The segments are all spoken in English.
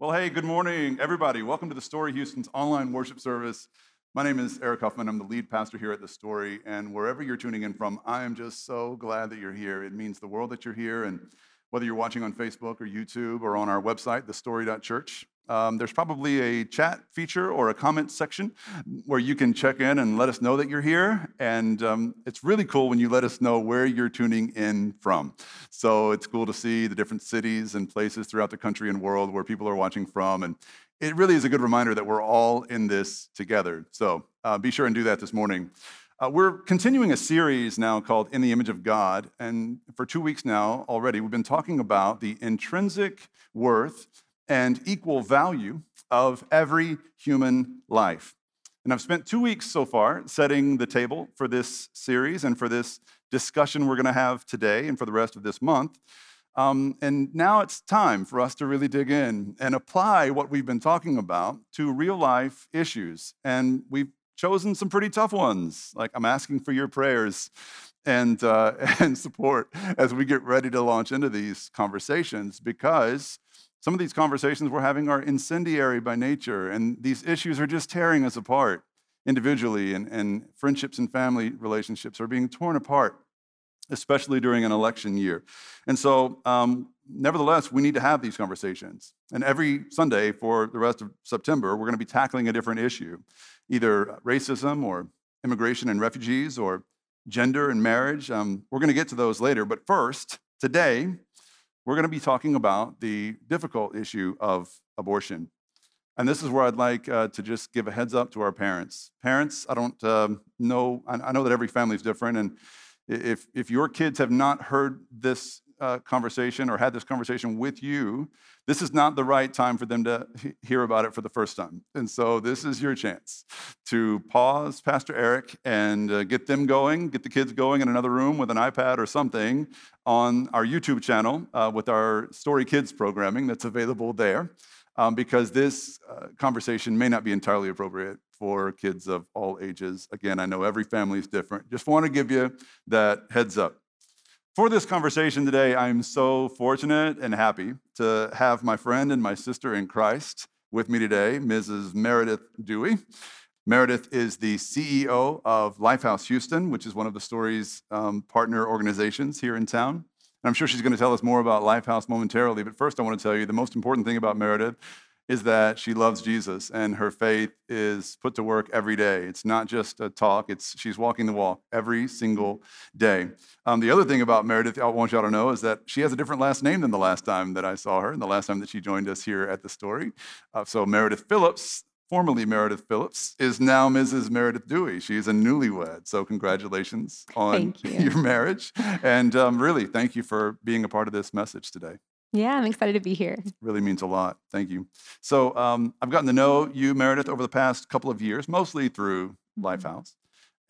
Well, hey, good morning, everybody. Welcome to the Story Houston's online worship service. My name is Eric Huffman. I'm the lead pastor here at the Story. And wherever you're tuning in from, I am just so glad that you're here. It means the world that you're here. And whether you're watching on Facebook or YouTube or on our website, thestory.church, um, there's probably a chat feature or a comment section where you can check in and let us know that you're here. And um, it's really cool when you let us know where you're tuning in from. So it's cool to see the different cities and places throughout the country and world where people are watching from. And it really is a good reminder that we're all in this together. So uh, be sure and do that this morning. Uh, we're continuing a series now called In the Image of God. And for two weeks now already, we've been talking about the intrinsic worth and equal value of every human life. And I've spent two weeks so far setting the table for this series and for this discussion we're going to have today and for the rest of this month. Um, and now it's time for us to really dig in and apply what we've been talking about to real life issues. And we've chosen some pretty tough ones. Like I'm asking for your prayers and, uh, and support as we get ready to launch into these conversations because some of these conversations we're having are incendiary by nature, and these issues are just tearing us apart individually, and, and friendships and family relationships are being torn apart, especially during an election year. And so, um, nevertheless, we need to have these conversations. And every Sunday for the rest of September, we're going to be tackling a different issue either racism or immigration and refugees or gender and marriage. Um, we're going to get to those later. But first, today, we're going to be talking about the difficult issue of abortion. And this is where I'd like uh, to just give a heads up to our parents. Parents, I don't um, know, I know that every family is different. And if, if your kids have not heard this uh, conversation or had this conversation with you, this is not the right time for them to hear about it for the first time. And so this is your chance to pause Pastor Eric and uh, get them going, get the kids going in another room with an iPad or something on our YouTube channel uh, with our Story Kids programming that's available there. Um, because this uh, conversation may not be entirely appropriate for kids of all ages. Again, I know every family is different. Just want to give you that heads up. For this conversation today, I'm so fortunate and happy to have my friend and my sister in Christ with me today, Mrs. Meredith Dewey. Meredith is the CEO of Lifehouse Houston, which is one of the story's um, partner organizations here in town. And I'm sure she's going to tell us more about Lifehouse momentarily, but first I want to tell you the most important thing about Meredith is that she loves Jesus and her faith is put to work every day. It's not just a talk, it's she's walking the walk every single day. Um, the other thing about Meredith, I want y'all to know, is that she has a different last name than the last time that I saw her and the last time that she joined us here at the story. Uh, so Meredith Phillips, formerly Meredith Phillips, is now Mrs. Meredith Dewey. She is a newlywed. So congratulations on you. your marriage. And um, really, thank you for being a part of this message today. Yeah, I'm excited to be here. Really means a lot. Thank you. So um, I've gotten to know you, Meredith, over the past couple of years, mostly through Mm-hmm. Lifehouse,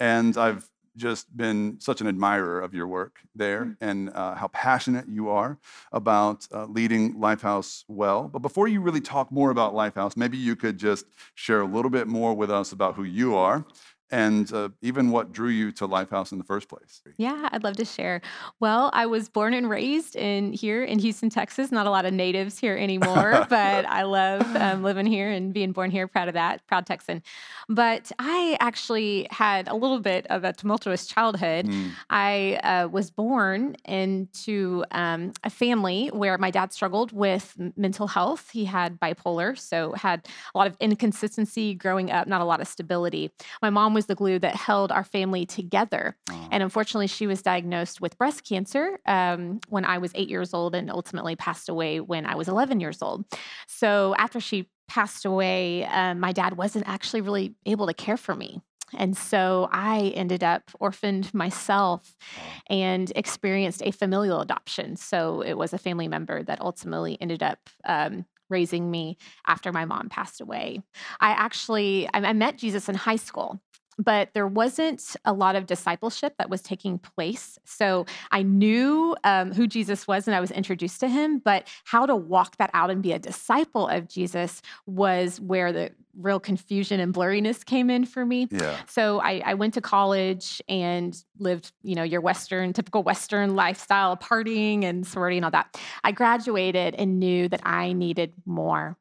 and I've just been such an admirer of your work there Mm. and uh, how passionate you are about uh, leading Lifehouse well. But before you really talk more about Lifehouse, maybe you could just share a little bit more with us about who you are and uh, even what drew you to Lifehouse in the first place. Yeah, I'd love to share. Well, I was born and raised in here in Houston, Texas. Not a lot of natives here anymore, but I love um, living here and being born here. Proud of that, proud Texan. But I actually had a little bit of a tumultuous childhood. Mm, I uh, was born into um, a family where my dad struggled with mental health. He had bipolar, so had a lot of inconsistency growing up, not a lot of stability. My mom was the glue that held our family together. oh, And unfortunately, she was diagnosed with breast cancer um, when I was eight years old and ultimately passed away when I was 11 years old. So after she passed away, um, my dad wasn't actually really able to care for me. And so I ended up orphaned myself and experienced a familial adoption. So it was a family member that ultimately ended up um, raising me after my mom passed away. I actually I, I met Jesus in high school. But there wasn't a lot of discipleship that was taking place. So I knew um, who Jesus was and I was introduced to him, but how to walk that out and be a disciple of Jesus was where the real confusion and blurriness came in for me. yeah. So I, I went to college and lived, you know, your Western, typical Western lifestyle of partying and sorority and all that. I graduated and knew that I needed more.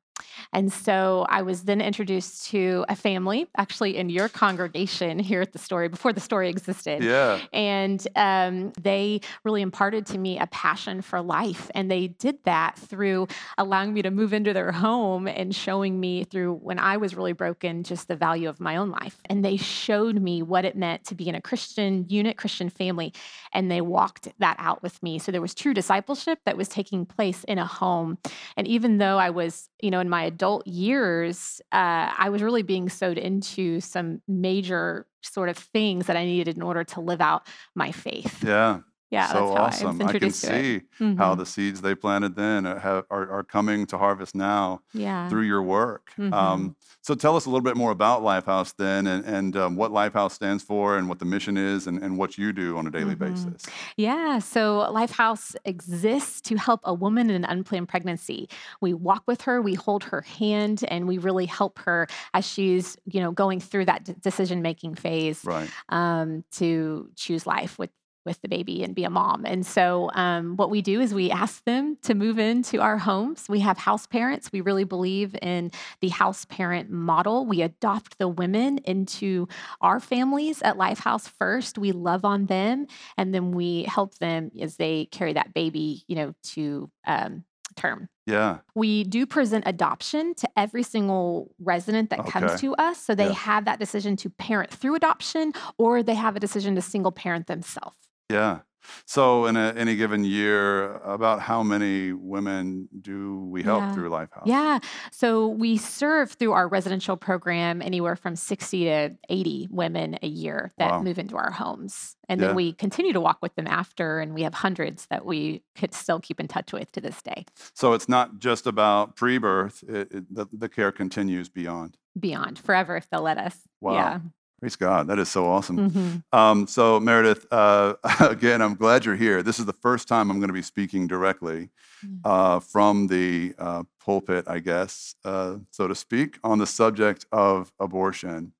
And so I was then introduced to a family, actually in your congregation here at the story, before the story existed. Yeah. And um, they really imparted to me a passion for life. And they did that through allowing me to move into their home and showing me through when I was really broken, just the value of my own life. And they showed me what it meant to be in a Christian unit, Christian family. And they walked that out with me. So there was true discipleship that was taking place in a home. And even though I was, you know, in my adult years, uh, I was really being sowed into some major sort of things that I needed in order to live out my faith. Yeah. Yeah, so that's how I awesome. I can introduced to it. see how Mhm. the seeds they planted then uh, have, are, are coming to harvest now Yeah. through your work. Mhm. Um, so tell us a little bit more about Lifehouse then and, and um, what Lifehouse stands for and what the mission is and, and what you do on a daily Mhm. basis. Yeah, so Lifehouse exists to help a woman in an unplanned pregnancy. We walk with her, we hold her hand, and we really help her as she's, you know, going through that decision making phase Right. um, to choose life with with the baby and be a mom. And so um, what we do is we ask them to move into our homes. We have house parents. We really believe in the house parent model. We adopt the women into our families at Lifehouse first. We love on them and then we help them as they carry that baby, you know, to um, term. Yeah. We do present adoption to every single resident that comes to us. So they Yeah. have that decision to parent through adoption or they have a decision to single parent themselves. Yeah. So in a, any given year, about how many women do we help Yeah. through Lifehouse? Yeah. So we serve through our residential program anywhere from 60 to 80 women a year that Wow. move into our homes. And Yeah. then we continue to walk with them after, and we have hundreds that we could still keep in touch with to this day, So it's not just about pre-birth; it, it, the, the care continues beyond. beyond forever if they'll let us. Wow. Yeah. Praise God! That is so awesome. Mhm. Um, so Meredith, uh, again, I'm glad you're here. This is the first time I'm going to be speaking directly Mm. uh, from the uh, pulpit, I guess, uh, so to speak, on the subject of abortion,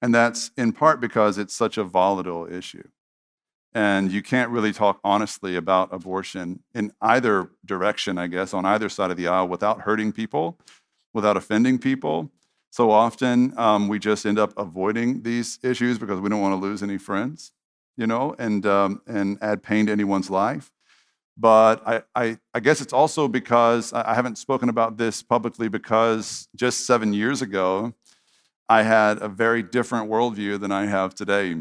and that's in part because it's such a volatile issue. And you can't really talk honestly about abortion in either direction, I guess, on either side of the aisle without hurting people, without offending people. So often um, we just end up avoiding these issues because we don't want to lose any friends, you know, and, um, and add pain to anyone's life. But I, I, I guess it's also because I haven't spoken about this publicly because just seven years ago, I had a very different worldview than I have today.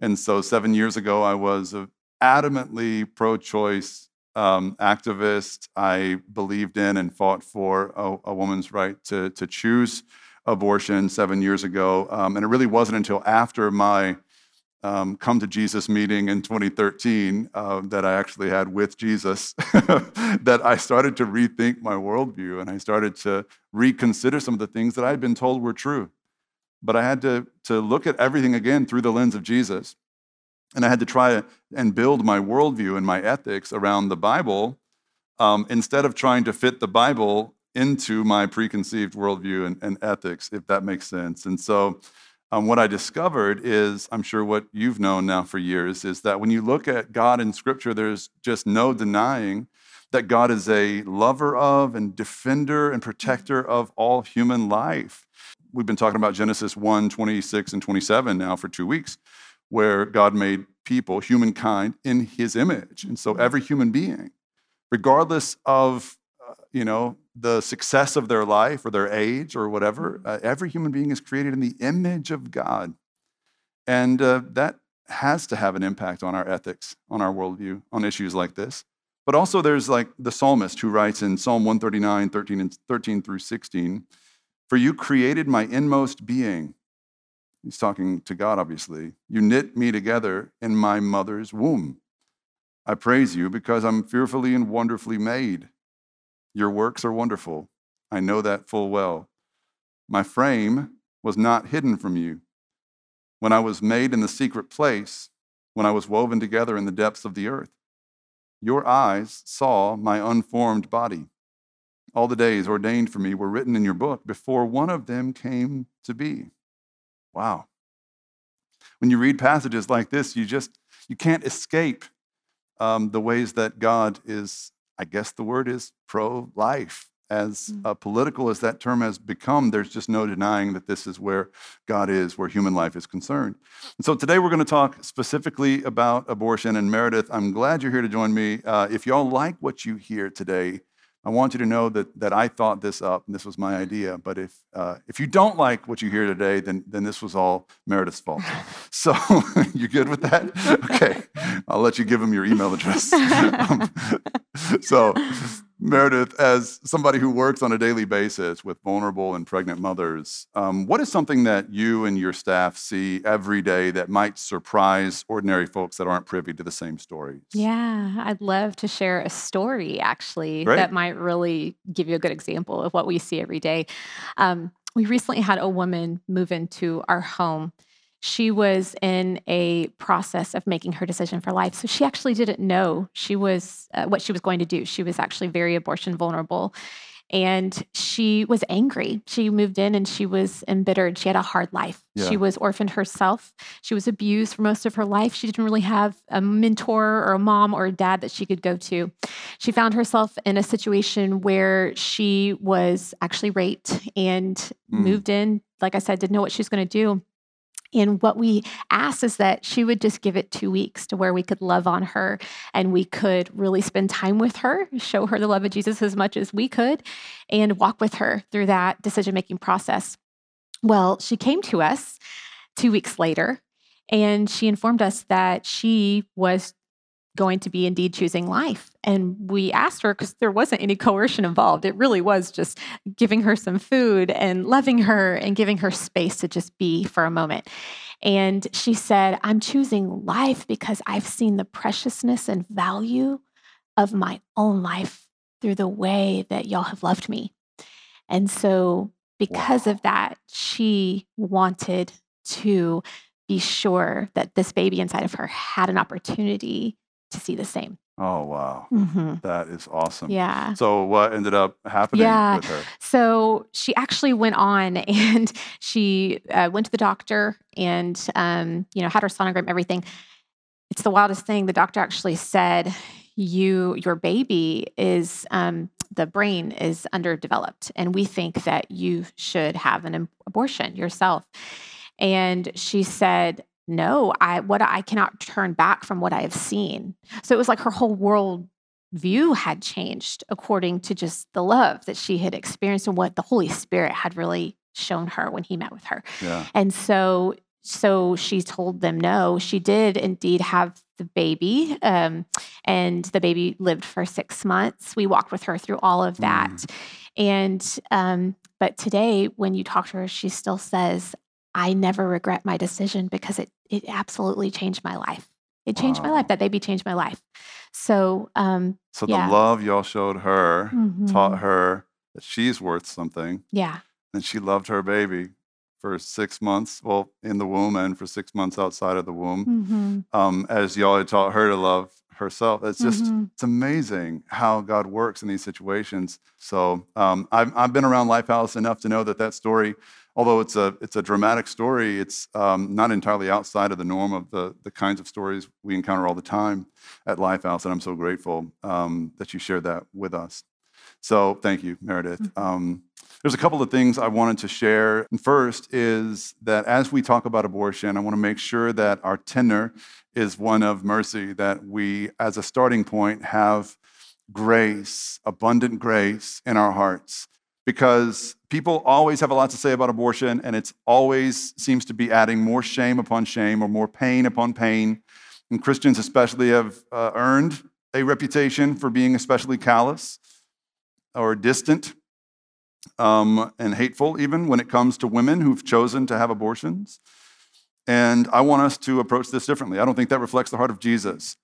And so seven years ago, I was a adamantly pro choice um, activist. I believed in and fought for a, a woman's right to, to choose abortion seven years ago. Um, and it really wasn't until after my um, come to Jesus meeting in 2013 uh, that I actually had with Jesus that I started to rethink my worldview and I started to reconsider some of the things that I had been told were true. But I had to, to look at everything again through the lens of Jesus. And I had to try and build my worldview and my ethics around the Bible um, instead of trying to fit the Bible into my preconceived worldview and, and ethics, if that makes sense. And so, um, what I discovered is, I'm sure what you've known now for years, is that when you look at God in Scripture, there's just no denying that God is a lover of and defender and protector of all human life. We've been talking about Genesis 1 26 and 27 now for two weeks, where God made people, humankind, in his image. And so every human being, regardless of uh, you know the success of their life or their age or whatever uh, every human being is created in the image of god. And uh, that has to have an impact on our ethics on our worldview on issues like this. But also there's like the psalmist who writes in psalm 139 13 and 13 through 16 for you created my inmost being. He's talking to god obviously. You knit me together in my mother's womb. I praise you because I'm fearfully and wonderfully made. Your works are wonderful. I know that full well. My frame was not hidden from you. When I was made in the secret place, when I was woven together in the depths of the earth, your eyes saw my unformed body. All the days ordained for me were written in your book before one of them came to be. Wow. When you read passages like this, you just you can't escape um, the ways that God is, I guess the word is pro life as Mm. uh, political as that term has become, there's just no denying that this is where God is, where human life is concerned. And so today we're going to talk specifically about abortion. And Meredith, I'm glad you're here to join me. Uh, if y'all like what you hear today, I want you to know that, that I thought this up and this was my idea. But if, uh, if you don't like what you hear today, then, then this was all Meredith's fault. So you good with that? Okay. I'll let you give him your email address. Um, so, Meredith, as somebody who works on a daily basis with vulnerable and pregnant mothers, um, what is something that you and your staff see every day that might surprise ordinary folks that aren't privy to the same stories? Yeah, I'd love to share a story actually Great. that might really give you a good example of what we see every day. Um, we recently had a woman move into our home. She was in a process of making her decision for life. So she actually didn't know she was uh, what she was going to do. She was actually very abortion vulnerable. And she was angry. She moved in and she was embittered. She had a hard life. Yeah. She was orphaned herself. She was abused for most of her life. She didn't really have a mentor or a mom or a dad that she could go to. She found herself in a situation where she was actually raped and Mm. moved in. Like I said, didn't know what she was going to do. And what we asked is that she would just give it two weeks to where we could love on her and we could really spend time with her, show her the love of Jesus as much as we could, and walk with her through that decision making process. Well, she came to us two weeks later and she informed us that she was going to be indeed choosing life. And we asked her because there wasn't any coercion involved. It really was just giving her some food and loving her and giving her space to just be for a moment. And she said, I'm choosing life because I've seen the preciousness and value of my own life through the way that y'all have loved me. And so, because Wow. of that, she wanted to be sure that this baby inside of her had an opportunity to see the same. Oh, wow. hmm That is awesome. Yeah. So, what ended up happening Yeah. with her? So she actually went on and she uh, went to the doctor and, um, you know, had her sonogram, everything. It's the wildest thing. The doctor actually said, "You, your baby is um, the brain is underdeveloped, and we think that you should have an abortion yourself." And she said, "No, I what I cannot turn back from what I have seen." So it was like her whole world view had changed according to just the love that she had experienced and what the Holy Spirit had really shown her when he met with her. Yeah. And so so she told them no. She did indeed have the baby, um, and the baby lived for six months. We walked with her through all of that, and um, but today, when you talk to her, she still says, "I never regret my decision because it it absolutely changed my life. It changed my life. That baby changed my life." So, um, So, Yeah. the love y'all showed her mhm, taught her that she's worth something. yeah, and she loved her baby for six months, well, in the womb and for six months outside of the womb, mhm, um, as y'all had taught her to love herself. It's just, mhm. it's amazing how God works in these situations. So um, I've, I've been around Lifehouse enough to know that that story, although it's a, it's a dramatic story, it's um, not entirely outside of the norm of the, the kinds of stories we encounter all the time at Lifehouse. And I'm so grateful um, that you shared that with us. So thank you, Meredith. Mhm. Um, there's a couple of things I wanted to share. And first is that as we talk about abortion, I want to make sure that our tenor is one of mercy, that we, as a starting point, have grace, abundant grace in our hearts. Because people always have a lot to say about abortion, and it's always seems to be adding more shame upon shame or more pain upon pain. And Christians, especially, have uh, earned a reputation for being especially callous or distant um, and hateful, even when it comes to women who've chosen to have abortions. And I want us to approach this differently. I don't think that reflects the heart of Jesus.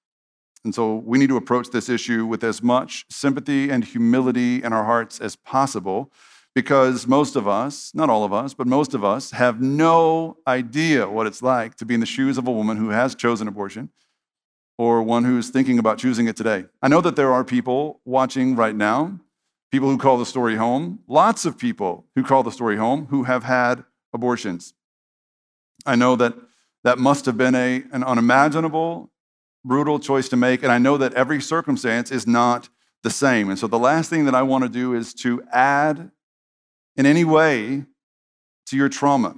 And so we need to approach this issue with as much sympathy and humility in our hearts as possible because most of us, not all of us, but most of us have no idea what it's like to be in the shoes of a woman who has chosen abortion or one who's thinking about choosing it today. I know that there are people watching right now, people who call the story home, lots of people who call the story home who have had abortions. I know that that must have been a, an unimaginable, brutal choice to make, and I know that every circumstance is not the same. And so the last thing that I want to do is to add in any way to your trauma.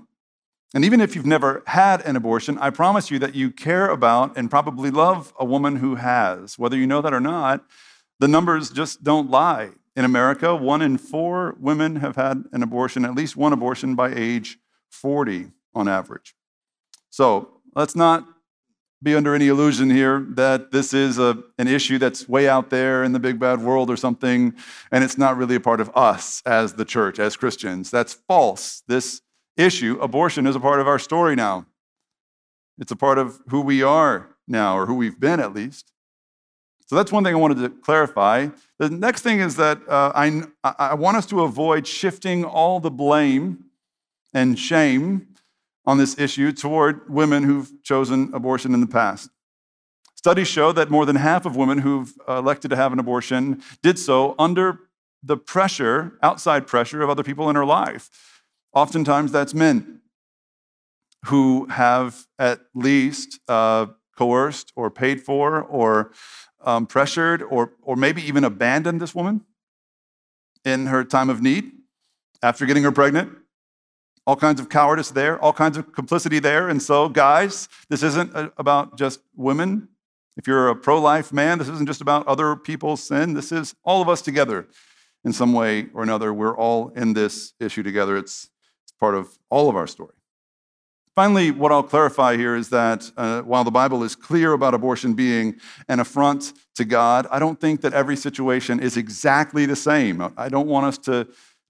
And even if you've never had an abortion, I promise you that you care about and probably love a woman who has. Whether you know that or not, the numbers just don't lie. In America, one in four women have had an abortion, at least one abortion by age 40 on average. So let's not be under any illusion here that this is a, an issue that's way out there in the big bad world or something, and it's not really a part of us as the church, as Christians. That's false. This issue, abortion, is a part of our story now. It's a part of who we are now, or who we've been at least. So that's one thing I wanted to clarify. The next thing is that uh, I, I want us to avoid shifting all the blame and shame on this issue toward women who've chosen abortion in the past. Studies show that more than half of women who've elected to have an abortion did so under the pressure, outside pressure of other people in her life. Oftentimes, that's men who have at least uh, coerced or paid for or um, pressured or, or maybe even abandoned this woman in her time of need after getting her pregnant all kinds of cowardice there, all kinds of complicity there. And so, guys, this isn't about just women. If you're a pro life man, this isn't just about other people's sin. This is all of us together in some way or another. We're all in this issue together. It's, it's part of all of our story. Finally, what I'll clarify here is that uh, while the Bible is clear about abortion being an affront to God, I don't think that every situation is exactly the same. I don't want us to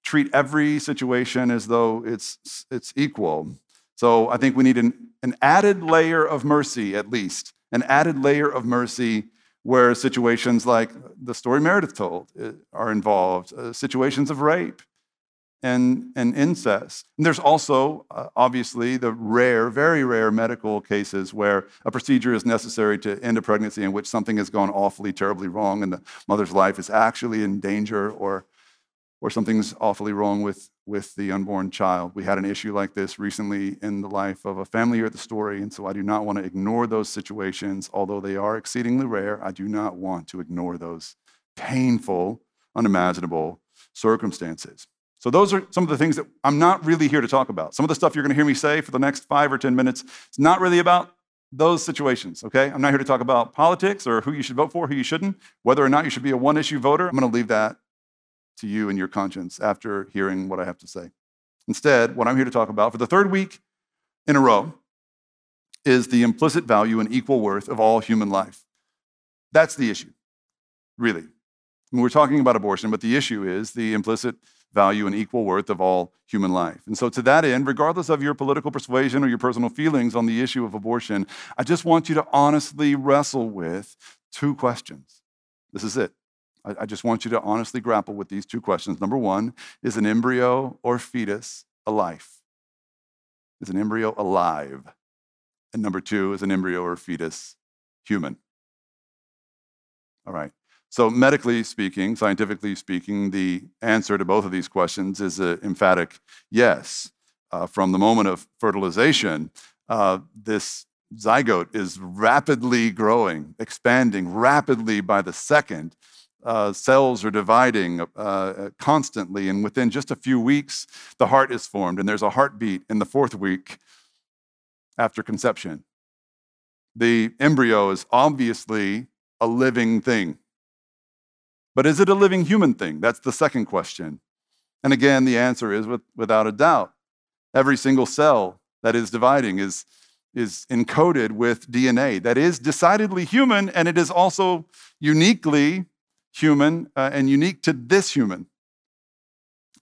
treat every situation as though it's, it's equal. So I think we need an, an added layer of mercy, at least, an added layer of mercy where situations like the story Meredith told uh, are involved, uh, situations of rape and, and incest. And there's also, uh, obviously, the rare, very rare medical cases where a procedure is necessary to end a pregnancy in which something has gone awfully, terribly wrong and the mother's life is actually in danger or or something's awfully wrong with, with the unborn child. We had an issue like this recently in the life of a family here at the story, and so I do not want to ignore those situations, although they are exceedingly rare. I do not want to ignore those painful, unimaginable circumstances. So, those are some of the things that I'm not really here to talk about. Some of the stuff you're going to hear me say for the next five or 10 minutes is not really about those situations, okay? I'm not here to talk about politics or who you should vote for, who you shouldn't, whether or not you should be a one issue voter. I'm going to leave that to you and your conscience after hearing what I have to say. Instead, what I'm here to talk about for the third week in a row is the implicit value and equal worth of all human life. That's the issue, really. And we're talking about abortion, but the issue is the implicit value and equal worth of all human life. And so, to that end, regardless of your political persuasion or your personal feelings on the issue of abortion, I just want you to honestly wrestle with two questions. This is it. I, I just want you to honestly grapple with these two questions. Number one is an embryo or fetus a life? Is an embryo alive? And number two is an embryo or fetus human? All right. So, medically speaking, scientifically speaking, the answer to both of these questions is an emphatic yes. Uh, from the moment of fertilization, uh, this zygote is rapidly growing, expanding rapidly by the second uh, cells are dividing uh, constantly, and within just a few weeks, the heart is formed, and there's a heartbeat in the fourth week after conception. The embryo is obviously a living thing. But is it a living human thing? That's the second question. And again, the answer is with, without a doubt. Every single cell that is dividing is, is encoded with DNA that is decidedly human, and it is also uniquely human uh, and unique to this human.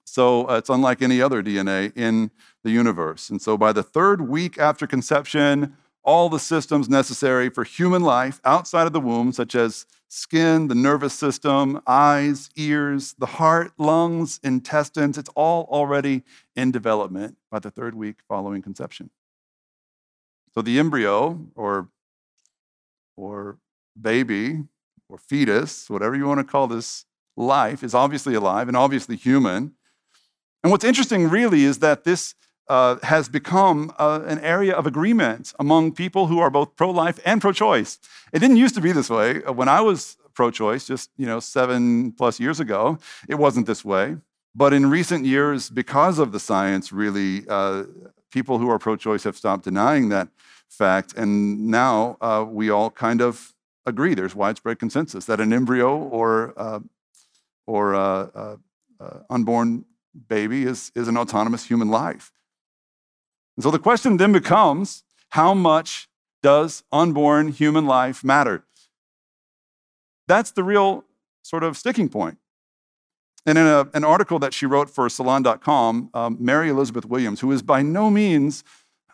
So uh, it's unlike any other DNA in the universe. And so by the third week after conception, all the systems necessary for human life outside of the womb, such as skin, the nervous system, eyes, ears, the heart, lungs, intestines, it's all already in development by the third week following conception. So the embryo or, or baby or fetus, whatever you want to call this life, is obviously alive and obviously human. And what's interesting, really, is that this uh, has become uh, an area of agreement among people who are both pro life and pro choice. It didn't used to be this way. Uh, when I was pro-choice just you know seven plus years ago. It wasn't this way, but in recent years, because of the science, really, uh, people who are pro-choice have stopped denying that fact, and now uh, we all kind of agree. There's widespread consensus that an embryo or uh, or uh, uh, uh, unborn baby is, is an autonomous human life. And so the question then becomes how much does unborn human life matter? That's the real sort of sticking point. And in a, an article that she wrote for Salon.com, um, Mary Elizabeth Williams, who is by no means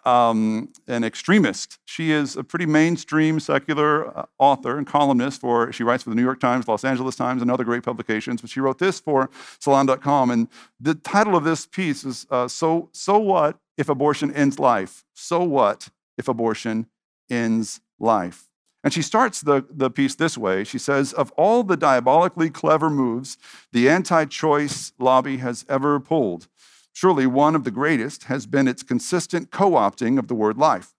um, an extremist. She is a pretty mainstream secular uh, author and columnist for, she writes for the New York Times, Los Angeles Times, and other great publications. But she wrote this for Salon.com. And the title of this piece is uh, so, so What If Abortion Ends Life? So What If Abortion Ends Life? And she starts the, the piece this way. She says, Of all the diabolically clever moves the anti choice lobby has ever pulled, Surely one of the greatest has been its consistent co opting of the word life.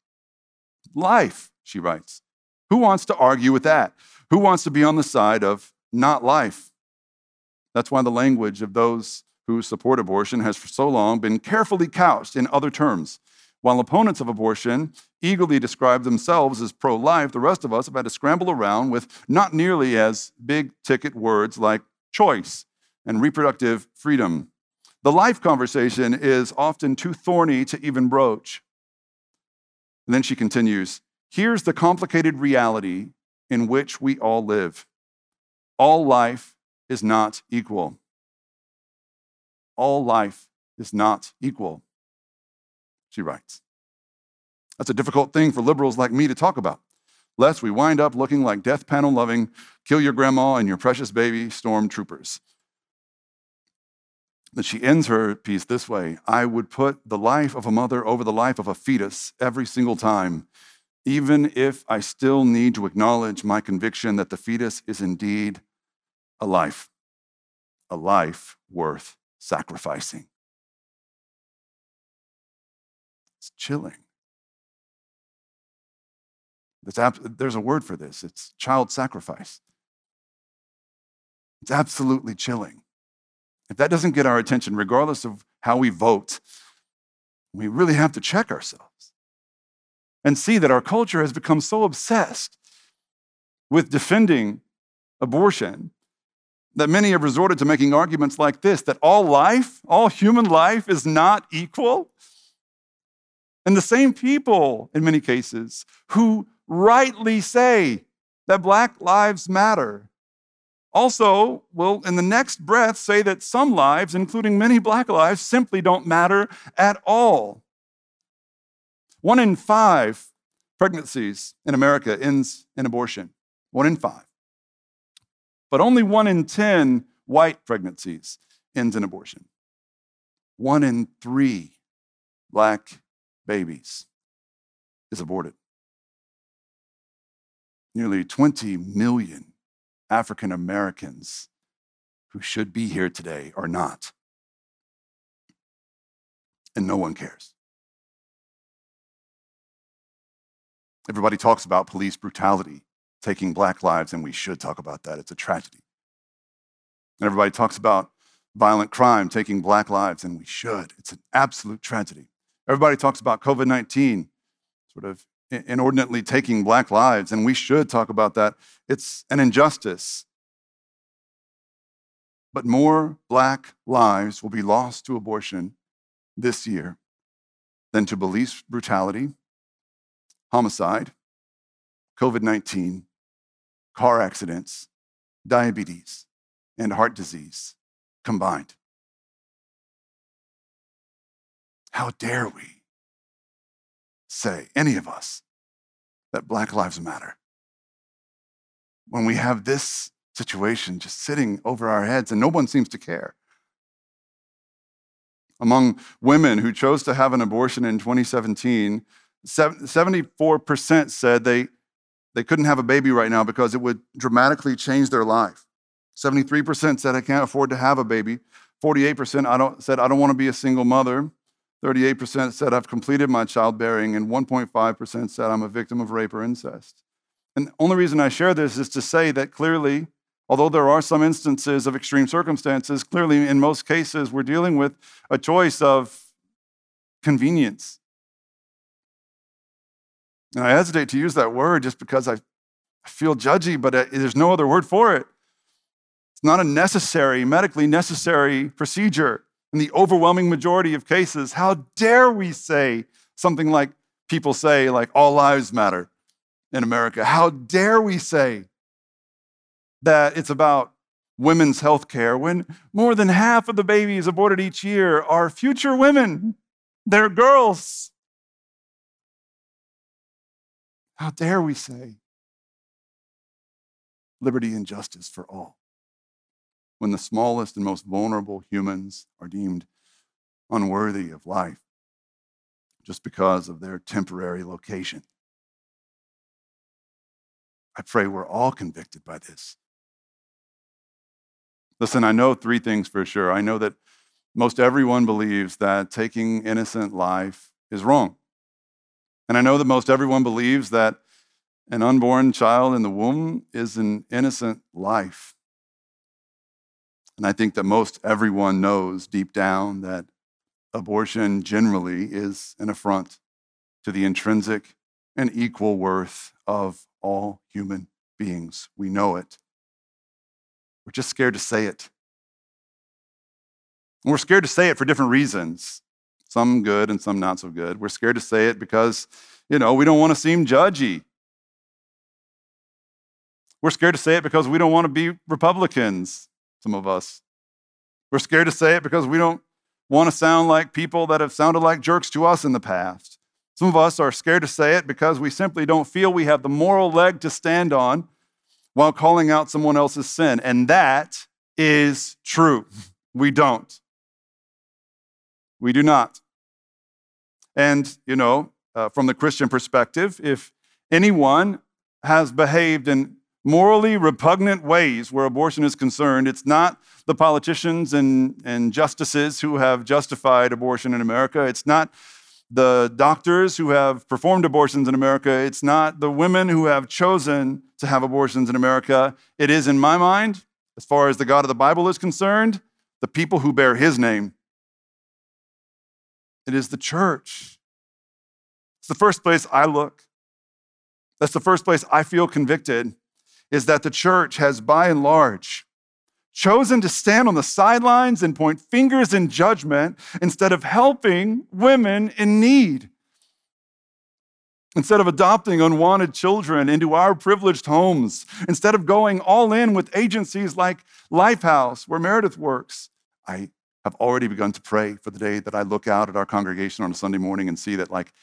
Life, she writes. Who wants to argue with that? Who wants to be on the side of not life? That's why the language of those who support abortion has for so long been carefully couched in other terms. While opponents of abortion eagerly describe themselves as pro life, the rest of us have had to scramble around with not nearly as big ticket words like choice and reproductive freedom. The life conversation is often too thorny to even broach. And then she continues Here's the complicated reality in which we all live all life is not equal. All life is not equal, she writes. That's a difficult thing for liberals like me to talk about, lest we wind up looking like death panel loving, kill your grandma and your precious baby stormtroopers. But she ends her piece this way I would put the life of a mother over the life of a fetus every single time, even if I still need to acknowledge my conviction that the fetus is indeed a life, a life worth sacrificing. It's chilling. There's a word for this it's child sacrifice. It's absolutely chilling. If that doesn't get our attention, regardless of how we vote, we really have to check ourselves and see that our culture has become so obsessed with defending abortion that many have resorted to making arguments like this that all life, all human life, is not equal. And the same people, in many cases, who rightly say that Black Lives Matter also will, in the next breath, say that some lives, including many black lives, simply don't matter at all. One in five pregnancies in America ends in abortion. One in five. But only one in 10 white pregnancies ends in abortion. One in three black babies is aborted. Nearly 20 million African Americans who should be here today are not. And no one cares. Everybody talks about police brutality taking black lives, and we should talk about that. It's a tragedy. And everybody talks about violent crime taking black lives, and we should. It's an absolute tragedy. Everybody talks about COVID 19 sort of inordinately taking black lives, and we should talk about that. It's an injustice. But more black lives will be lost to abortion this year than to police brutality, homicide, COVID 19, car accidents, diabetes, and heart disease combined. How dare we say, any of us, that Black Lives Matter. When we have this situation just sitting over our heads and no one seems to care. Among women who chose to have an abortion in 2017, 74% said they, they couldn't have a baby right now because it would dramatically change their life. 73% said, I can't afford to have a baby. 48% I don't, said, I don't want to be a single mother. 38% said I've completed my childbearing, and 1.5% said I'm a victim of rape or incest. And the only reason I share this is to say that clearly, although there are some instances of extreme circumstances, clearly in most cases we're dealing with a choice of convenience. And I hesitate to use that word just because I feel judgy, but uh, there's no other word for it. It's not a necessary, medically necessary procedure. In the overwhelming majority of cases, how dare we say something like people say, like, all lives matter in America? How dare we say that it's about women's health care when more than half of the babies aborted each year are future women? They're girls. How dare we say liberty and justice for all when the smallest and most vulnerable humans are deemed unworthy of life just because of their temporary location? I pray we're all convicted by this. Listen, I know three things for sure. I know that most everyone believes that taking innocent life is wrong. And I know that most everyone believes that an unborn child in the womb is an innocent life. And I think that most everyone knows deep down that abortion generally is an affront to the intrinsic and equal worth of all human beings. We know it. We're just scared to say it. And we're scared to say it for different reasons some good and some not so good. We're scared to say it because, you know, we don't want to seem judgy. We're scared to say it because we don't want to be Republicans, some of us. We're scared to say it because we don't want to sound like people that have sounded like jerks to us in the past. Some of us are scared to say it because we simply don't feel we have the moral leg to stand on while calling out someone else's sin. And that is true. We don't. We do not. And, you know, uh, from the Christian perspective, if anyone has behaved in morally repugnant ways where abortion is concerned, it's not the politicians and, and justices who have justified abortion in America. It's not the doctors who have performed abortions in America. It's not the women who have chosen to have abortions in America. It is, in my mind, as far as the God of the Bible is concerned, the people who bear his name. It is the church. It's the first place I look. That's the first place I feel convicted is that the church has, by and large, chosen to stand on the sidelines and point fingers in judgment instead of helping women in need. Instead of adopting unwanted children into our privileged homes, instead of going all in with agencies like Lifehouse, where Meredith works, I have already begun to pray for the day that I look out at our congregation on a Sunday morning and see that like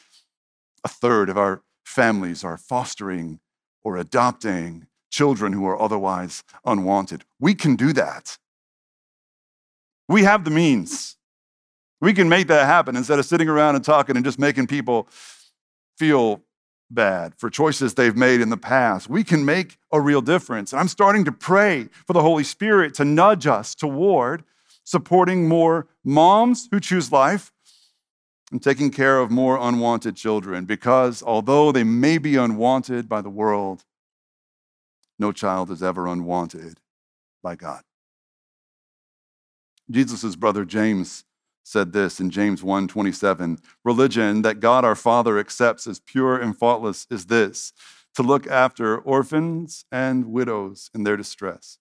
a third of our families are fostering or adopting children who are otherwise unwanted. We can do that. We have the means. We can make that happen instead of sitting around and talking and just making people feel bad for choices they've made in the past. We can make a real difference. And I'm starting to pray for the Holy Spirit to nudge us toward supporting more moms who choose life and taking care of more unwanted children because although they may be unwanted by the world, no child is ever unwanted by God. Jesus' brother James said this in James 1:27, religion that God our Father accepts as pure and faultless is this, to look after orphans and widows in their distress,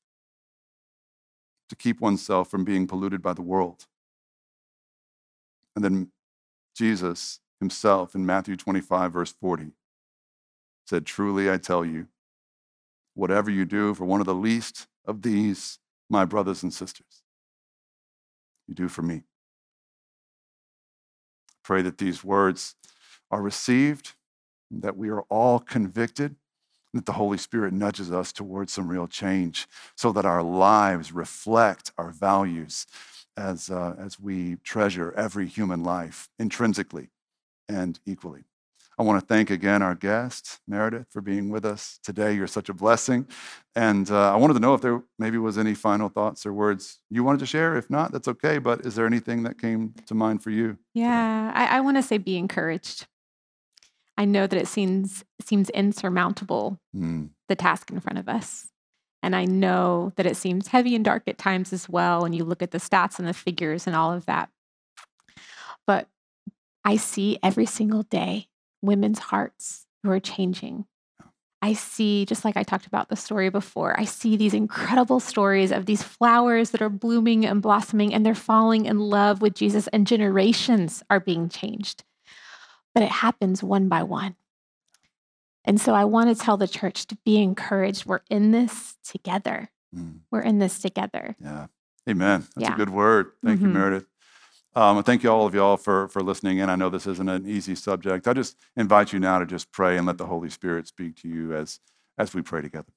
to keep oneself from being polluted by the world. And then Jesus himself in Matthew 25 verse 40 said, "Truly I tell you, whatever you do for one of the least of these, my brothers and sisters, you do for me. Pray that these words are received, that we are all convicted, that the Holy Spirit nudges us towards some real change so that our lives reflect our values as, uh, as we treasure every human life intrinsically and equally. I want to thank again our guest, Meredith, for being with us today. You're such a blessing. And uh, I wanted to know if there maybe was any final thoughts or words you wanted to share. If not, that's okay. But is there anything that came to mind for you? Yeah, I, I want to say be encouraged. I know that it seems seems insurmountable, Mm, the task in front of us. And I know that it seems heavy and dark at times as well. And you look at the stats and the figures and all of that. But I see every single day women's hearts who are changing. I see, just like I talked about the story before, I see these incredible stories of these flowers that are blooming and blossoming and they're falling in love with Jesus, and generations are being changed. But it happens one by one. And so I want to tell the church to be encouraged. We're in this together. mm, We're in this together. yeah. Amen. That's Yeah. a good word. Thank you, Mhm. Meredith. Um, thank you all of y'all for, for listening in. I know this isn't an easy subject. I just invite you now to just pray and let the Holy Spirit speak to you as, as we pray together.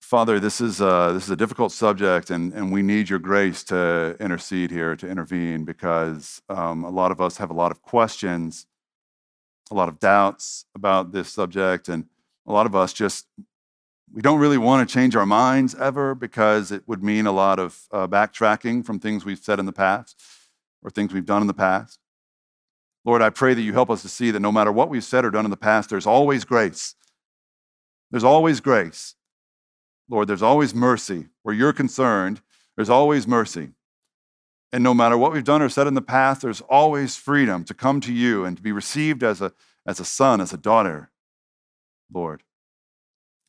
Father, this is a, this is a difficult subject, and, and we need your grace to intercede here, to intervene, because um, a lot of us have a lot of questions, a lot of doubts about this subject, and a lot of us just we don't really want to change our minds ever because it would mean a lot of uh, backtracking from things we've said in the past or things we've done in the past. Lord, I pray that you help us to see that no matter what we've said or done in the past, there's always grace. There's always grace. Lord, there's always mercy. Where you're concerned, there's always mercy. And no matter what we've done or said in the past, there's always freedom to come to you and to be received as a, as a son, as a daughter, Lord.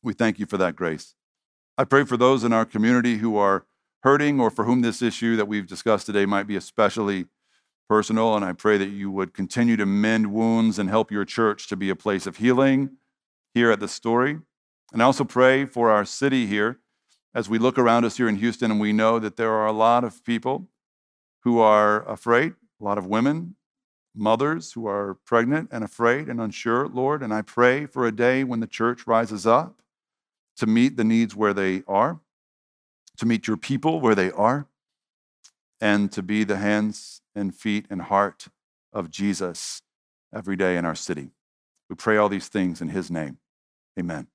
We thank you for that grace. I pray for those in our community who are hurting or for whom this issue that we've discussed today might be especially personal. And I pray that you would continue to mend wounds and help your church to be a place of healing here at the story. And I also pray for our city here as we look around us here in Houston and we know that there are a lot of people who are afraid, a lot of women, mothers who are pregnant and afraid and unsure, Lord. And I pray for a day when the church rises up to meet the needs where they are, to meet your people where they are, and to be the hands and feet and heart of Jesus every day in our city. We pray all these things in his name. Amen.